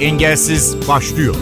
Engelsiz başlıyor.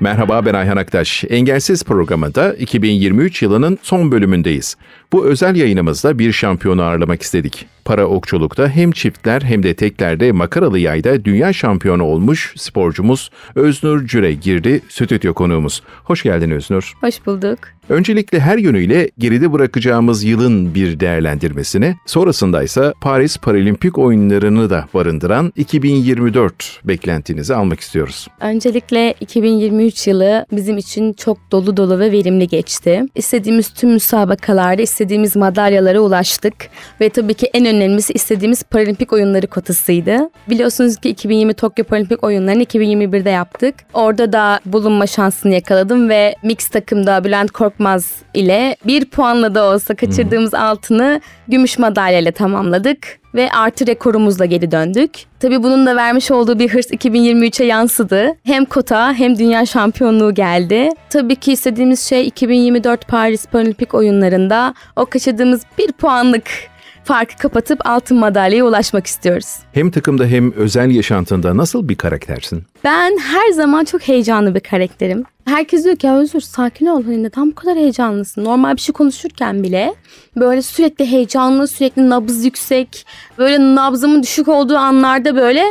Merhaba ben Ayhan Aktaş. Engelsiz programında 2023 yılının son bölümündeyiz. Bu özel yayınımızda bir şampiyonu ağırlamak istedik. Para okçulukta hem çiftler hem de teklerde makaralı yayda dünya şampiyonu olmuş sporcumuz Öznur Cüre girdi stüdyo konuğumuz. Hoş geldin Öznur. Hoş bulduk. Öncelikle her yönüyle geride bırakacağımız yılın bir değerlendirmesini, sonrasında ise Paris Paralimpik oyunlarını da barındıran 2024 beklentinizi almak istiyoruz. Öncelikle 2023 yılı bizim için çok dolu dolu ve verimli geçti. İstediğimiz tüm müsabakalarda istediğimiz madalyalara ulaştık ve tabii ki en önemlisi istediğimiz Paralimpik oyunları kotasıydı. Biliyorsunuz ki 2020 Tokyo Paralimpik oyunlarını 2021'de yaptık. Orada da bulunma şansını yakaladım ve mix takımda Bülent Korkmaz ile bir puanla da olsa kaçırdığımız altını gümüş madalyayla tamamladık ve artı rekorumuzla geri döndük. Tabii bunun da vermiş olduğu bir hırs 2023'e yansıdı. Hem kota hem dünya şampiyonluğu geldi. Tabii ki istediğimiz şey 2024 Paris Paralimpik oyunlarında o kaçırdığımız bir puanlık farkı kapatıp altın madalyaya ulaşmak istiyoruz. Hem takımda hem özel yaşantında nasıl bir karaktersin? Ben her zaman çok heyecanlı bir karakterim. Herkes diyor ki ya Özür sakin ol hani neden bu kadar heyecanlısın? Normal bir şey konuşurken bile böyle sürekli heyecanlı, sürekli nabız yüksek, böyle nabzımın düşük olduğu anlarda böyle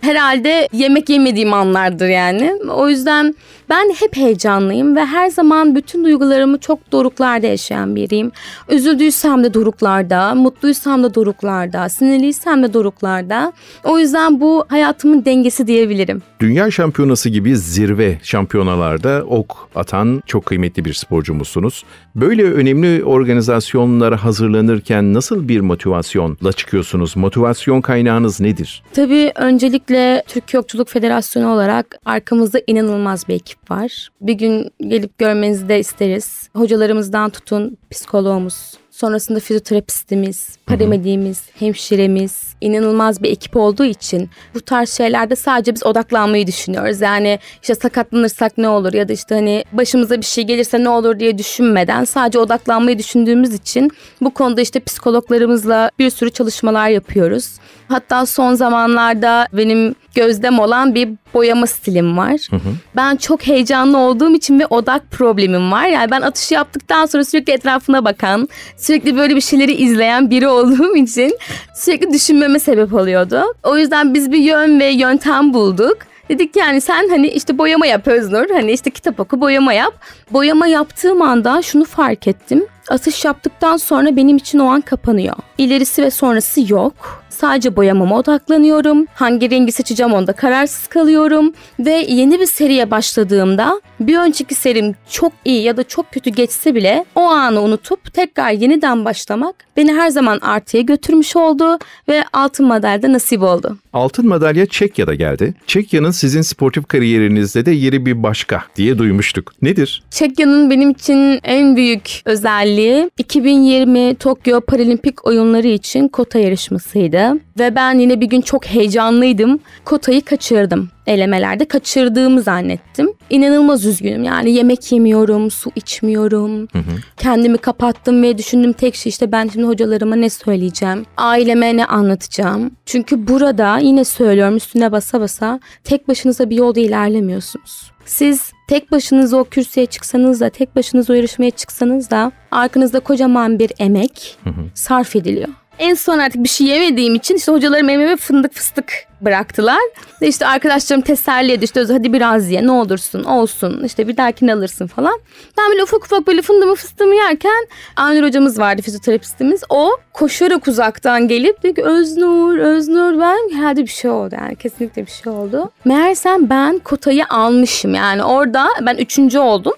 herhalde yemek yemediğim anlardır yani. O yüzden ben hep heyecanlıyım ve her zaman bütün duygularımı çok doruklarda yaşayan biriyim. Üzüldüysem de doruklarda, mutluysam da doruklarda, sinirliysem de doruklarda. O yüzden bu hayatımın dengesi diyebilirim. Dünya şampiyonası gibi zirve şampiyonalarda ok atan çok kıymetli bir sporcumuzsunuz. Böyle önemli organizasyonlara hazırlanırken nasıl bir motivasyonla çıkıyorsunuz? Motivasyon kaynağınız nedir? Tabii öncelikle Türkiye Okçuluk Federasyonu olarak arkamızda inanılmaz bir ekip var. Bir gün gelip görmenizi de isteriz. Hocalarımızdan tutun psikoloğumuz, Sonrasında fizyoterapistimiz, paramediğimiz, hemşiremiz, inanılmaz bir ekip olduğu için bu tarz şeylerde sadece biz odaklanmayı düşünüyoruz. Yani işte sakatlanırsak ne olur ya da işte hani başımıza bir şey gelirse ne olur diye düşünmeden sadece odaklanmayı düşündüğümüz için bu konuda işte psikologlarımızla bir sürü çalışmalar yapıyoruz. Hatta son zamanlarda benim gözlem olan bir boyama stilim var. Hı hı. Ben çok heyecanlı olduğum için ve odak problemim var. Yani ben atışı yaptıktan sonra sürekli etrafına bakan, sürekli böyle bir şeyleri izleyen biri olduğum için sürekli düşünmeme sebep oluyordu. O yüzden biz bir yön ve yöntem bulduk. Dedik yani sen hani işte boyama yap Öznur. Hani işte kitap oku boyama yap. Boyama yaptığım anda şunu fark ettim. Atış yaptıktan sonra benim için o an kapanıyor. İlerisi ve sonrası yok. Sadece boyamama odaklanıyorum. Hangi rengi seçeceğim onda kararsız kalıyorum. Ve yeni bir seriye başladığımda bir önceki serim çok iyi ya da çok kötü geçse bile o anı unutup tekrar yeniden başlamak beni her zaman artıya götürmüş oldu ve altın madalya nasip oldu. Altın madalya Çekya'da geldi. Çekya'nın sizin sportif kariyerinizde de yeri bir başka diye duymuştuk. Nedir? Çekya'nın benim için en büyük özelliği 2020 Tokyo Paralimpik oyunları için kota yarışmasıydı. Ve ben yine bir gün çok heyecanlıydım. Kotayı kaçırdım elemelerde kaçırdığımı zannettim. İnanılmaz üzgünüm. Yani yemek yemiyorum, su içmiyorum. Hı hı. Kendimi kapattım ve düşündüm tek şey işte ben şimdi hocalarıma ne söyleyeceğim? Aileme ne anlatacağım? Çünkü burada yine söylüyorum üstüne basa basa tek başınıza bir yolda ilerlemiyorsunuz. Siz tek başınıza o kürsüye çıksanız da, tek başınıza o yarışmaya çıksanız da arkanızda kocaman bir emek hı hı. sarf ediliyor. En son artık bir şey yemediğim için işte hocalarım elime fındık fıstık bıraktılar. Ve işte arkadaşlarım teselli ediyor işte hadi biraz ye ne olursun olsun işte bir dahakini alırsın falan. Ben böyle ufak ufak böyle fındığımı fıstığımı yerken Aynur hocamız vardı fizyoterapistimiz. O koşarak uzaktan gelip diyor ki Öznur Öznur ben herhalde bir şey oldu yani kesinlikle bir şey oldu. Meğersem ben kotayı almışım yani orada ben üçüncü oldum.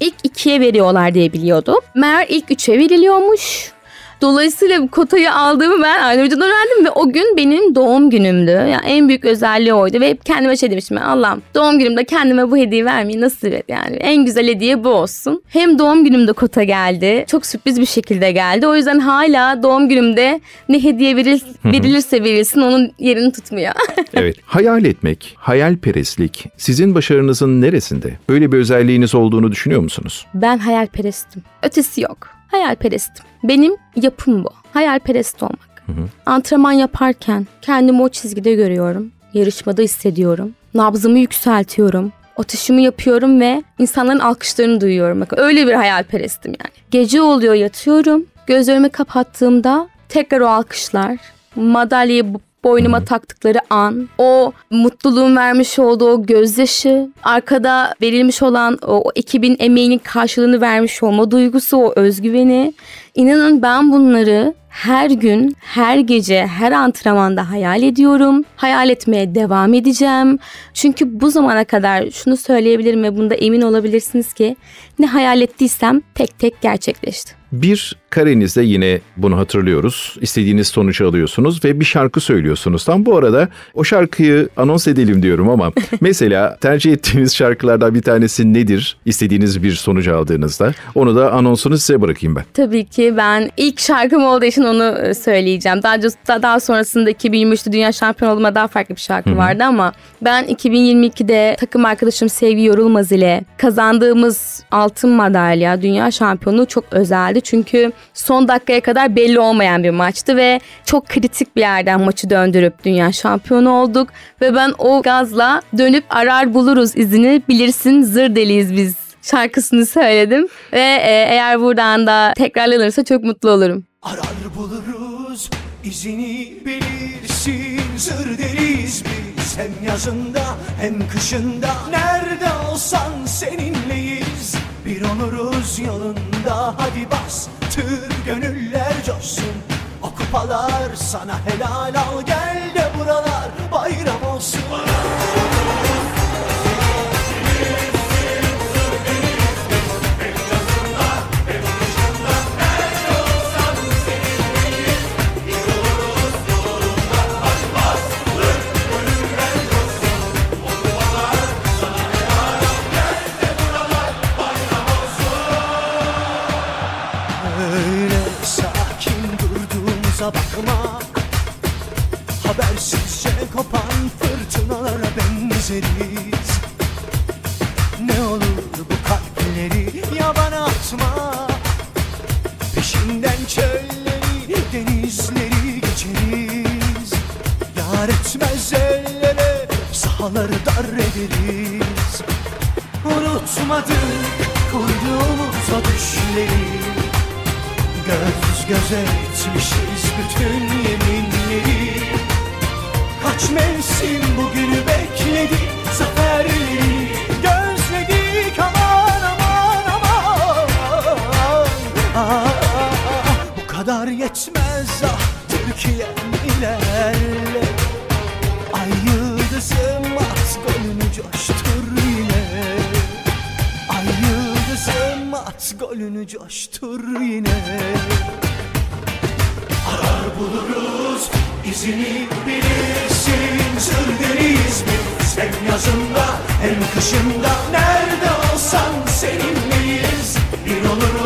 İlk ikiye veriyorlar diye biliyordum. Meğer ilk üçe veriliyormuş. Dolayısıyla kotayı aldığımı ben Aynur Hoca'dan öğrendim ve o gün benim doğum günümdü. Yani en büyük özelliği oydu ve hep kendime şey demiştim. Allah'ım doğum günümde kendime bu hediye vermeyi nasip et yani. En güzel hediye bu olsun. Hem doğum günümde kota geldi. Çok sürpriz bir şekilde geldi. O yüzden hala doğum günümde ne hediye veril, verilirse verilsin onun yerini tutmuyor. evet. Hayal etmek, hayalperestlik sizin başarınızın neresinde? Böyle bir özelliğiniz olduğunu düşünüyor musunuz? Ben hayalperestim. Ötesi yok. Hayalperestim. Benim yapım bu. Hayalperest olmak. Antrenman yaparken kendimi o çizgide görüyorum. Yarışmada hissediyorum. Nabzımı yükseltiyorum. Atışımı yapıyorum ve insanların alkışlarını duyuyorum. Bakın öyle bir hayalperestim yani. Gece oluyor yatıyorum. Gözlerimi kapattığımda tekrar o alkışlar. Madalyayı boynuma taktıkları an, o mutluluğun vermiş olduğu o gözyaşı, arkada verilmiş olan o, o ekibin emeğinin karşılığını vermiş olma duygusu, o özgüveni. İnanın ben bunları her gün, her gece, her antrenmanda hayal ediyorum. Hayal etmeye devam edeceğim. Çünkü bu zamana kadar şunu söyleyebilirim ve bunda emin olabilirsiniz ki ne hayal ettiysem tek tek gerçekleşti. Bir karenizde yine bunu hatırlıyoruz. İstediğiniz sonucu alıyorsunuz ve bir şarkı söylüyorsunuz. Tam bu arada o şarkıyı anons edelim diyorum ama mesela tercih ettiğiniz şarkılardan bir tanesi nedir? İstediğiniz bir sonucu aldığınızda. Onu da anonsunu size bırakayım ben. Tabii ki ben ilk şarkım olduğu için onu e, söyleyeceğim. Daha, daha sonrasında 2023'te Dünya Şampiyonu olduğuma daha farklı bir şarkı Hı-hı. vardı ama ben 2022'de takım arkadaşım Sevgi Yorulmaz ile kazandığımız altın madalya Dünya Şampiyonu çok özeldi. Çünkü son dakikaya kadar belli olmayan bir maçtı ve çok kritik bir yerden maçı döndürüp dünya şampiyonu olduk ve ben o gazla dönüp arar buluruz izini bilirsin zır deliyiz biz şarkısını söyledim ve e, eğer buradan da tekrarlanırsa çok mutlu olurum. Arar buluruz izini bilirsin. Zır deliyiz biz hem yazında hem kışında. Nerede olsan seninleyiz. Bir oluruz yolunda. Hadi bas tır gönüller coşsun. O kupalar sana helal al. Gel de buralar bayram olsun kurduğumuz o düşleri Göz göze etmişiz bütün yeminleri. Kaç mevsim bugünü bekledik golünü coştur yine. Buluruz izini bilirsin. Sırdeniz biz hem yazında hem kışında. Nerede olsan seninleyiz. Bir oluruz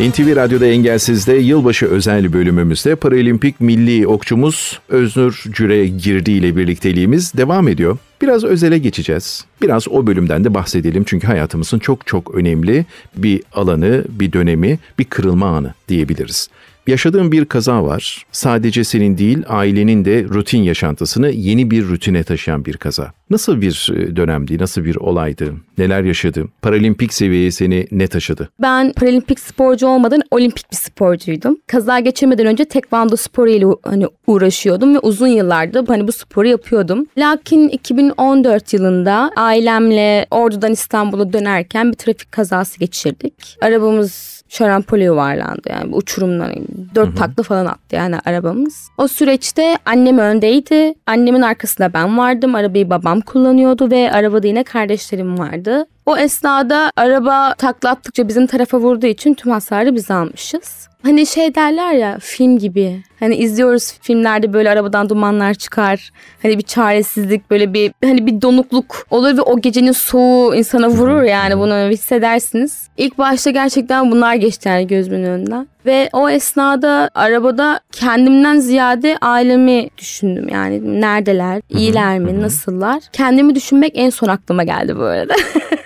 NTV Radyo'da Engelsiz'de yılbaşı özel bölümümüzde Paralimpik milli okçumuz Öznur Cüre Girdi ile birlikteliğimiz devam ediyor. Biraz özele geçeceğiz. Biraz o bölümden de bahsedelim çünkü hayatımızın çok çok önemli bir alanı, bir dönemi, bir kırılma anı diyebiliriz. Yaşadığın bir kaza var. Sadece senin değil, ailenin de rutin yaşantısını yeni bir rutine taşıyan bir kaza. Nasıl bir e, dönemdi, nasıl bir olaydı, neler yaşadın? Paralimpik seviyeye seni ne taşıdı? Ben paralimpik sporcu olmadan olimpik bir sporcuydum. Kaza geçirmeden önce tekvando sporu ile hani uğraşıyordum ve uzun yıllardır hani bu sporu yapıyordum. Lakin 2014 yılında ailemle Ordu'dan İstanbul'a dönerken bir trafik kazası geçirdik. Arabamız şarampole yuvarlandı yani uçurumdan dört Hı-hı. takla falan attı yani arabamız. O süreçte annem öndeydi. Annemin arkasında ben vardım. Arabayı babam kullanıyordu ve arabada yine kardeşlerim vardı. O esnada araba taklattıkça bizim tarafa vurduğu için tüm hasarı biz almışız. Hani şey derler ya film gibi. Hani izliyoruz filmlerde böyle arabadan dumanlar çıkar. Hani bir çaresizlik böyle bir hani bir donukluk olur ve o gecenin soğuğu insana vurur yani bunu hissedersiniz. İlk başta gerçekten bunlar geçti yani gözümün önünden. Ve o esnada arabada kendimden ziyade ailemi düşündüm. Yani neredeler, iyiler mi, nasıllar? Kendimi düşünmek en son aklıma geldi bu arada.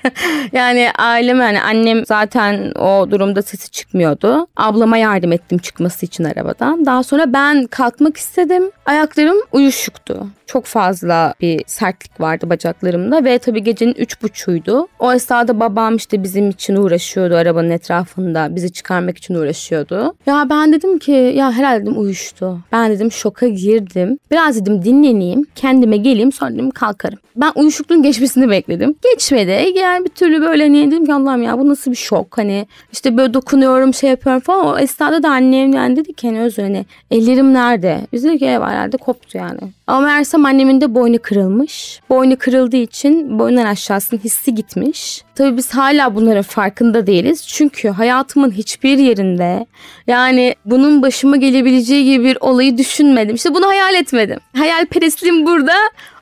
yani ailem yani annem zaten o durumda sesi çıkmıyordu. Ablama yardım ettim çıkması için arabadan. Daha sonra ben kalkmak istedim. Ayaklarım uyuşuktu. Çok fazla bir sertlik vardı bacaklarımda ve tabii gecenin üç buçuydu. O esnada babam işte bizim için uğraşıyordu arabanın etrafında. Bizi çıkarmak için uğraşıyordu. Ya ben dedim ki ya herhalde dedim uyuştu. Ben dedim şoka girdim. Biraz dedim dinleneyim. Kendime geleyim sonra dedim kalkarım. Ben uyuşukluğun geçmesini bekledim. Geçmedi. Yani bir türlü böyle hani dedim ki Allah'ım ya bu nasıl bir şok. Hani işte böyle dokunuyorum şey yapıyorum falan. O esnada da annem yani dedi ki hani özür hani ellerim nerede? Biz dedik ki ev herhalde koptu yani. Ama meğersem annemin de boynu kırılmış. Boynu kırıldığı için boynundan aşağısının hissi gitmiş. Tabii biz hala bunların farkında değiliz. Çünkü hayatımın hiçbir yerinde yani bunun başıma gelebileceği gibi bir olayı düşünmedim. İşte bunu hayal etmedim. Hayalperestliğim burada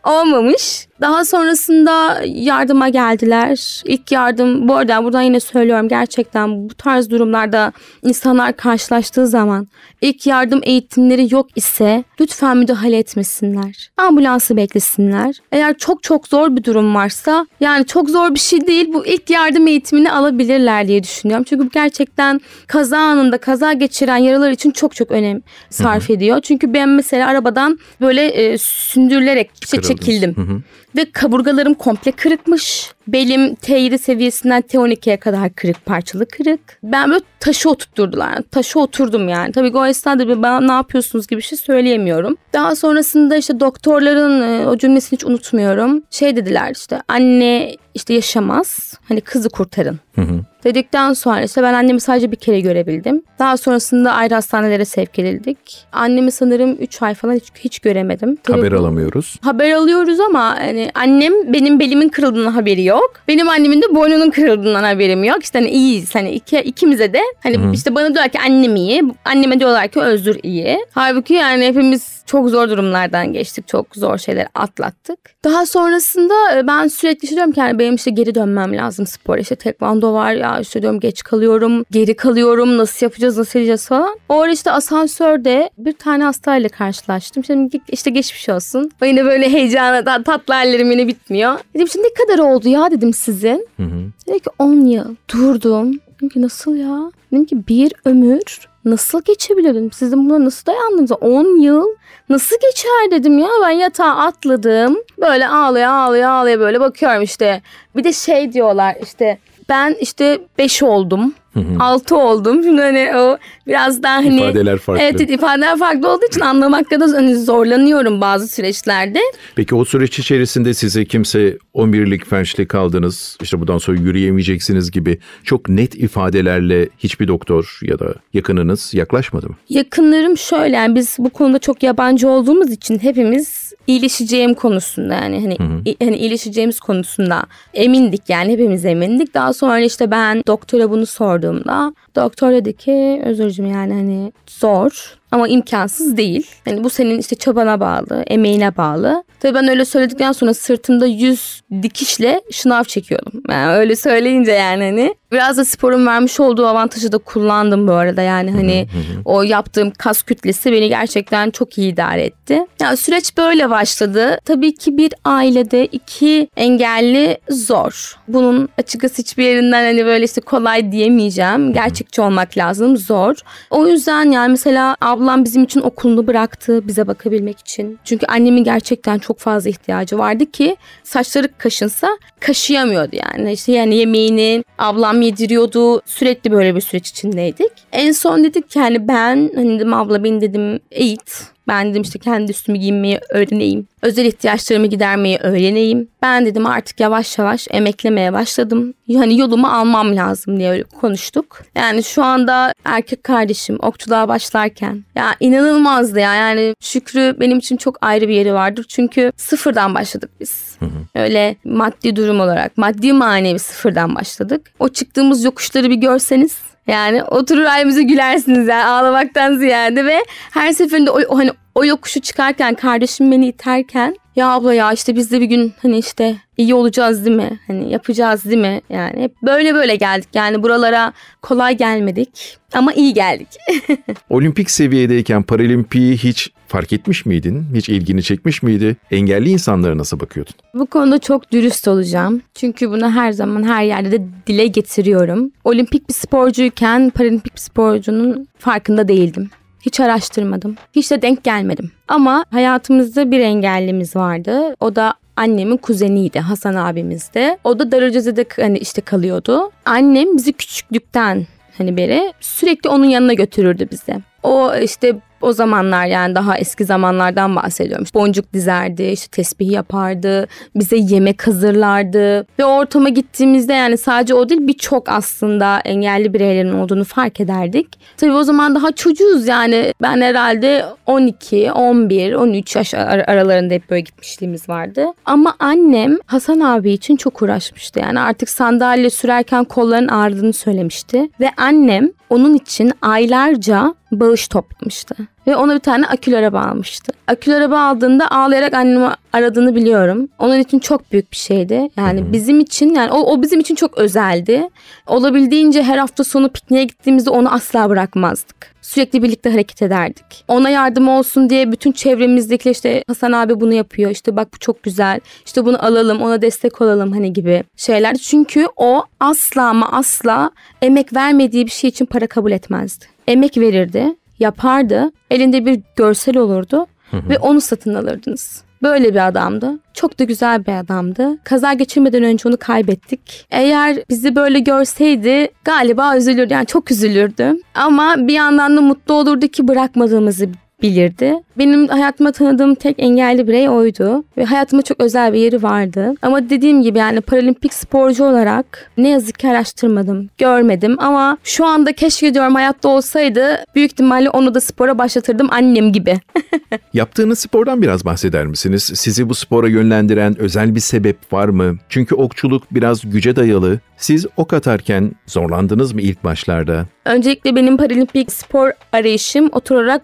olmamış. Daha sonrasında yardıma geldiler. İlk yardım bu arada buradan yine söylüyorum gerçekten bu tarz durumlarda insanlar karşılaştığı zaman ilk yardım eğitimleri yok ise lütfen müdahale etmesinler. Ambulansı beklesinler. Eğer çok çok zor bir durum varsa yani çok zor bir şey değil bu ilk yardım eğitimini alabilirler diye düşünüyorum. Çünkü bu gerçekten kaza anında kaza geçiren yaralar için çok çok önem sarf ediyor. Çünkü ben mesela arabadan böyle e, sündürülerek işte çekildim. Hı hı. Ve kaburgalarım komple kırıkmış. Belim T7 seviyesinden T12'ye kadar kırık parçalı kırık. Ben böyle taşı oturtturdular. Taşı oturdum yani. Tabii o esnada bana ne yapıyorsunuz gibi bir şey söyleyemiyorum. Daha sonrasında işte doktorların e, o cümlesini hiç unutmuyorum. Şey dediler işte anne işte yaşamaz. Hani kızı kurtarın. Hı hı. Dedikten sonra işte ben annemi sadece bir kere görebildim. Daha sonrasında ayrı hastanelere sevk edildik. Annemi sanırım 3 ay falan hiç, hiç göremedim. Tabii haber alamıyoruz. Haber alıyoruz ama hani annem benim belimin kırıldığından haberi yok. Benim annemin de boynunun kırıldığından haberim yok. İşte hani iyiyiz hani iki, ikimize de hani Hı-hı. işte bana diyorlar ki annem iyi. Anneme diyorlar ki Özür iyi. Halbuki yani hepimiz çok zor durumlardan geçtik. Çok zor şeyler atlattık. Daha sonrasında e, ben sürekli diyorum ki yani benim işte geri dönmem lazım spor. İşte tekvando var ya işte diyorum geç kalıyorum. Geri kalıyorum. Nasıl yapacağız nasıl edeceğiz falan. O ara işte asansörde bir tane hastayla karşılaştım. Şimdi işte geçmiş olsun. O yine böyle heyecana tatlı hallerim yine bitmiyor. Dedim şimdi ne kadar oldu ya dedim sizin. Hı hı. Dedi ki 10 yıl. Durdum. Dedim ki nasıl ya? Dedim ki bir ömür nasıl geçebilir dedim. Sizin buna nasıl dayandınız? 10 yıl nasıl geçer dedim ya. Ben yatağa atladım. Böyle ağlaya ağlaya ağlaya böyle bakıyorum işte. Bir de şey diyorlar işte ben işte 5 oldum. Altı oldum. Şimdi hani o biraz daha hani ifadeler farklı. Evet, ifadeler farklı olduğu için anlamakta da hani zorlanıyorum bazı süreçlerde. Peki o süreç içerisinde size kimse 11'lik felçli kaldınız. işte bundan sonra yürüyemeyeceksiniz gibi çok net ifadelerle hiçbir doktor ya da yakınınız yaklaşmadı mı? Yakınlarım şöyle yani biz bu konuda çok yabancı olduğumuz için hepimiz iyileşeceğim konusunda yani hani hı hı. hani iyileşeceğimiz konusunda emindik yani hepimiz emindik. Daha sonra işte ben doktora bunu sorduğumda doktor dedi ki özürcüm yani hani zor ama imkansız değil. Yani bu senin işte çabana bağlı, emeğine bağlı. Tabii ben öyle söyledikten sonra sırtımda yüz dikişle şınav çekiyordum. Yani öyle söyleyince yani hani biraz da sporun vermiş olduğu avantajı da kullandım bu arada. Yani hani o yaptığım kas kütlesi beni gerçekten çok iyi idare etti. Yani süreç böyle başladı. Tabii ki bir ailede iki engelli zor. Bunun açıkçası hiçbir yerinden hani böyle işte kolay diyemeyeceğim. Gerçekçi olmak lazım. Zor. O yüzden yani mesela ablam bizim için okulunu bıraktı bize bakabilmek için. Çünkü annemin gerçekten çok fazla ihtiyacı vardı ki saçları kaşınsa kaşıyamıyordu yani. İşte yani yemeğini ablam yediriyordu. Sürekli böyle bir süreç içindeydik. En son dedik ki yani ben hani dedim abla beni dedim eğit ben dedim işte kendi üstümü giyinmeyi öğreneyim. Özel ihtiyaçlarımı gidermeyi öğreneyim. Ben dedim artık yavaş yavaş emeklemeye başladım. Hani yolumu almam lazım diye konuştuk. Yani şu anda erkek kardeşim okçuluğa başlarken ya inanılmazdı ya. Yani Şükrü benim için çok ayrı bir yeri vardır. Çünkü sıfırdan başladık biz. Hı hı. Öyle maddi durum olarak maddi manevi sıfırdan başladık. O çıktığımız yokuşları bir görseniz yani oturur halimize gülersiniz yani ağlamaktan ziyade ve her seferinde o, hani o yokuşu çıkarken kardeşim beni iterken Ya abla ya işte biz de bir gün hani işte iyi olacağız değil mi? Hani yapacağız değil mi? Yani hep böyle böyle geldik. Yani buralara kolay gelmedik ama iyi geldik. Olimpik seviyedeyken paralimpiyi hiç fark etmiş miydin? Hiç ilgini çekmiş miydi? Engelli insanlara nasıl bakıyordun? Bu konuda çok dürüst olacağım. Çünkü bunu her zaman her yerde de dile getiriyorum. Olimpik bir sporcuyken paralimpik bir sporcunun farkında değildim. Hiç araştırmadım. Hiç de denk gelmedim. Ama hayatımızda bir engellimiz vardı. O da annemin kuzeniydi Hasan abimizdi. O da Darıcazı'da hani işte kalıyordu. Annem bizi küçüklükten hani beri sürekli onun yanına götürürdü bizi. O işte o zamanlar yani daha eski zamanlardan bahsediyorum. Boncuk dizerdi, işte tesbih yapardı, bize yemek hazırlardı. Ve ortama gittiğimizde yani sadece o değil birçok aslında engelli bireylerin olduğunu fark ederdik. Tabii o zaman daha çocuğuz yani ben herhalde 12, 11, 13 yaş aralarında hep böyle gitmişliğimiz vardı. Ama annem Hasan abi için çok uğraşmıştı. Yani artık sandalye sürerken kolların ağrıdığını söylemişti. Ve annem onun için aylarca bağış toplamıştı. Ve ona bir tane akülü araba almıştı. Akülü araba aldığında ağlayarak annemi aradığını biliyorum. Onun için çok büyük bir şeydi. Yani hmm. bizim için yani o, o bizim için çok özeldi. Olabildiğince her hafta sonu pikniğe gittiğimizde onu asla bırakmazdık. Sürekli birlikte hareket ederdik. Ona yardım olsun diye bütün çevremizdeki işte Hasan abi bunu yapıyor. İşte bak bu çok güzel. İşte bunu alalım, ona destek olalım hani gibi şeyler. Çünkü o asla ama asla emek vermediği bir şey için para kabul etmezdi. Emek verirdi, yapardı. Elinde bir görsel olurdu ve onu satın alırdınız. Böyle bir adamdı. Çok da güzel bir adamdı. Kaza geçirmeden önce onu kaybettik. Eğer bizi böyle görseydi galiba üzülürdü. Yani çok üzülürdü. Ama bir yandan da mutlu olurdu ki bırakmadığımızı bilirdi. Benim hayatıma tanıdığım tek engelli birey oydu ve hayatıma çok özel bir yeri vardı. Ama dediğim gibi yani paralimpik sporcu olarak ne yazık ki araştırmadım, görmedim ama şu anda keşke diyorum hayatta olsaydı büyük ihtimalle onu da spora başlatırdım annem gibi. Yaptığınız spordan biraz bahseder misiniz? Sizi bu spora yönlendiren özel bir sebep var mı? Çünkü okçuluk biraz güce dayalı. Siz ok atarken zorlandınız mı ilk başlarda? Öncelikle benim paralimpik spor arayışım oturarak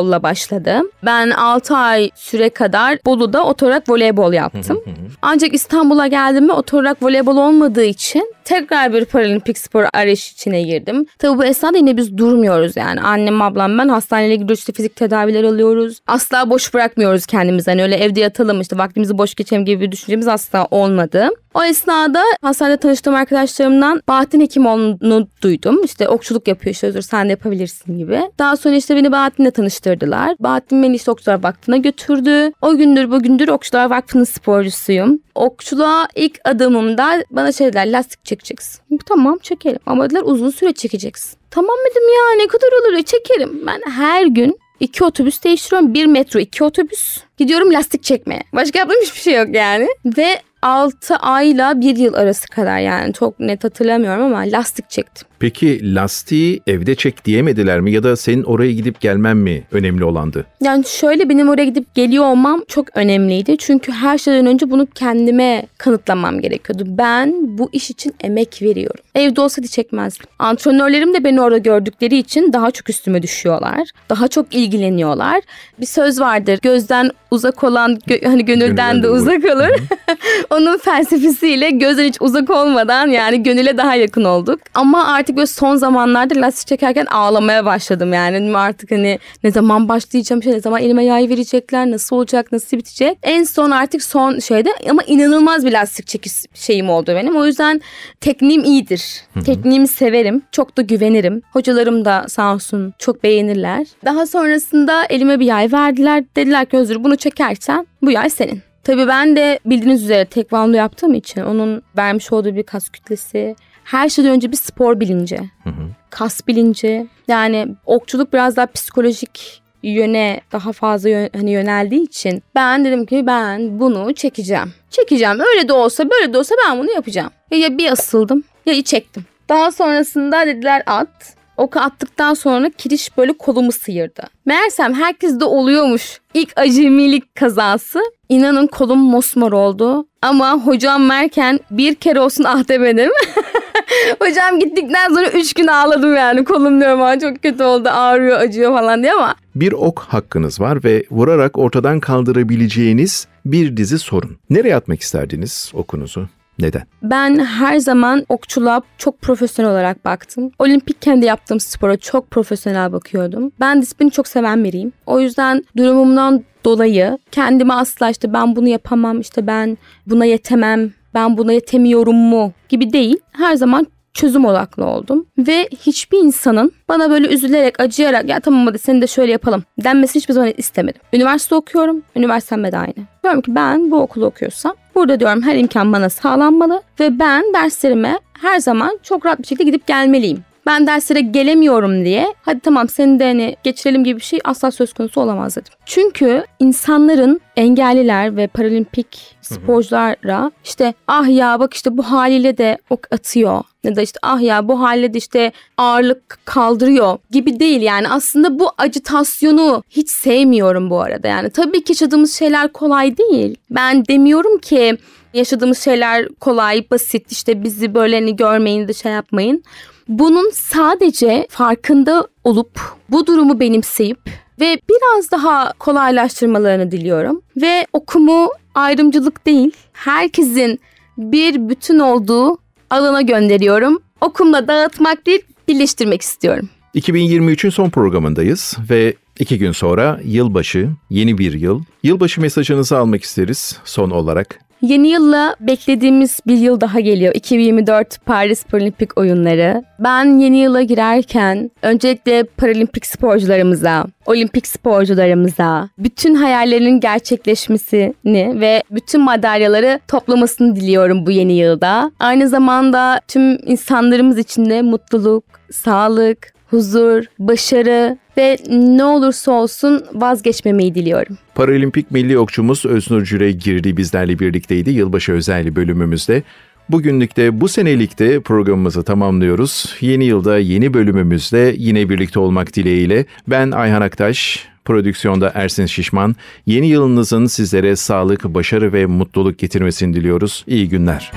voleybolla başladı. Ben 6 ay süre kadar Bolu'da oturarak voleybol yaptım. Ancak İstanbul'a geldiğimde oturarak voleybol olmadığı için tekrar bir paralimpik spor arayış içine girdim. Tabii bu esnada yine biz durmuyoruz yani. Annem, ablam, ben hastaneye gidiyoruz işte fizik tedaviler alıyoruz. Asla boş bırakmıyoruz kendimizi. Hani öyle evde yatalım işte vaktimizi boş geçelim gibi bir düşüncemiz asla olmadı. O esnada hastanede tanıştığım arkadaşlarımdan Bahattin Hekimoğlu'nu duydum. İşte okçuluk yapıyor işte özür sen de yapabilirsin gibi. Daha sonra işte beni Bahattin'le tanıştırdılar. Bahattin beni işte Okçular Vakfı'na götürdü. O gündür bugündür Okçular Vakfı'nın sporcusuyum. Okçuluğa ilk adımımda bana şey dediler lastik çekeceksin. Tamam çekelim ama dediler uzun süre çekeceksin. Tamam dedim ya ne kadar olur çekerim. Ben her gün iki otobüs değiştiriyorum. Bir metro iki otobüs. Gidiyorum lastik çekmeye. Başka yaptığım hiçbir şey yok yani. Ve 6 ayla 1 yıl arası kadar yani çok net hatırlamıyorum ama lastik çektim. Peki lastiği evde çek diyemediler mi ya da senin oraya gidip gelmen mi önemli olandı? Yani şöyle benim oraya gidip geliyor olmam çok önemliydi. Çünkü her şeyden önce bunu kendime kanıtlamam gerekiyordu. Ben bu iş için emek veriyorum. Evde olsaydı çekmezdim. Antrenörlerim de beni orada gördükleri için daha çok üstüme düşüyorlar. Daha çok ilgileniyorlar. Bir söz vardır. Gözden uzak olan gö- hani gönülden, gönülden de uzak olur. Onun felsefesiyle gözden hiç uzak olmadan yani gönüle daha yakın olduk. Ama artık böyle son zamanlarda lastik çekerken ağlamaya başladım yani. Artık hani ne zaman başlayacağım, şey, ne zaman elime yay verecekler, nasıl olacak, nasıl bitecek. En son artık son şeyde ama inanılmaz bir lastik çekiş şeyim oldu benim. O yüzden tekniğim iyidir. Tekniğimi severim. Çok da güvenirim. Hocalarım da sağ olsun çok beğenirler. Daha sonrasında elime bir yay verdiler. Dediler ki Özür bunu çekersen bu yay senin. Tabii ben de bildiğiniz üzere tekvando yaptığım için onun vermiş olduğu bir kas kütlesi, her şeyden önce bir spor bilinci, hı hı. kas bilinci. Yani okçuluk biraz daha psikolojik yöne daha fazla yön, hani yöneldiği için ben dedim ki ben bunu çekeceğim. Çekeceğim. Öyle de olsa böyle de olsa ben bunu yapacağım. Ya bir asıldım ya çektim. Daha sonrasında dediler at. Oku attıktan sonra kiriş böyle kolumu sıyırdı. Meğersem herkes de oluyormuş. İlk acemilik kazası. İnanın kolum mosmor oldu. Ama hocam Merken bir kere olsun ah demedim. hocam gittikten sonra üç gün ağladım yani. Kolum diyorum ama çok kötü oldu ağrıyor acıyor falan diye ama. Bir ok hakkınız var ve vurarak ortadan kaldırabileceğiniz bir dizi sorun. Nereye atmak isterdiniz okunuzu? Neden? Ben her zaman okçuluğa çok profesyonel olarak baktım. Olimpik kendi yaptığım spora çok profesyonel bakıyordum. Ben disiplini çok seven biriyim. O yüzden durumumdan dolayı kendime asla işte ben bunu yapamam, işte ben buna yetemem, ben buna yetemiyorum mu gibi değil. Her zaman çözüm odaklı oldum. Ve hiçbir insanın bana böyle üzülerek, acıyarak ya tamam hadi seni de şöyle yapalım denmesini hiçbir zaman istemedim. Üniversite okuyorum, üniversitemde de aynı. Diyorum ki ben bu okulu okuyorsam burada diyorum her imkan bana sağlanmalı ve ben derslerime her zaman çok rahat bir şekilde gidip gelmeliyim ben derslere gelemiyorum diye hadi tamam seni de hani geçirelim gibi bir şey asla söz konusu olamaz dedim. Çünkü insanların engelliler ve paralimpik sporculara işte ah ya bak işte bu haliyle de ok atıyor ya da işte ah ya bu haliyle de işte ağırlık kaldırıyor gibi değil yani. Aslında bu acitasyonu hiç sevmiyorum bu arada. Yani tabii ki yaşadığımız şeyler kolay değil. Ben demiyorum ki yaşadığımız şeyler kolay basit. İşte bizi böyle hani görmeyin de şey yapmayın bunun sadece farkında olup bu durumu benimseyip ve biraz daha kolaylaştırmalarını diliyorum. Ve okumu ayrımcılık değil, herkesin bir bütün olduğu alana gönderiyorum. Okumla dağıtmak değil, birleştirmek istiyorum. 2023'ün son programındayız ve iki gün sonra yılbaşı, yeni bir yıl. Yılbaşı mesajınızı almak isteriz son olarak. Yeni yılla beklediğimiz bir yıl daha geliyor. 2024 Paris Paralimpik oyunları. Ben yeni yıla girerken öncelikle paralimpik sporcularımıza, olimpik sporcularımıza bütün hayallerinin gerçekleşmesini ve bütün madalyaları toplamasını diliyorum bu yeni yılda. Aynı zamanda tüm insanlarımız için de mutluluk, sağlık, huzur, başarı ve ne olursa olsun vazgeçmemeyi diliyorum. Paralimpik milli okçumuz Öznur Cüre girdi bizlerle birlikteydi yılbaşı özel bölümümüzde. Bugünlükte bu senelikte programımızı tamamlıyoruz. Yeni yılda yeni bölümümüzde yine birlikte olmak dileğiyle ben Ayhan Aktaş, prodüksiyonda Ersin Şişman. Yeni yılınızın sizlere sağlık, başarı ve mutluluk getirmesini diliyoruz. İyi günler.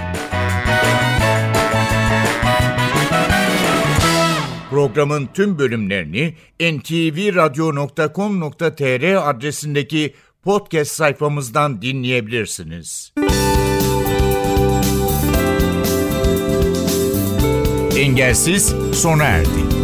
Programın tüm bölümlerini ntvradio.com.tr adresindeki podcast sayfamızdan dinleyebilirsiniz. Engelsiz sona erdi.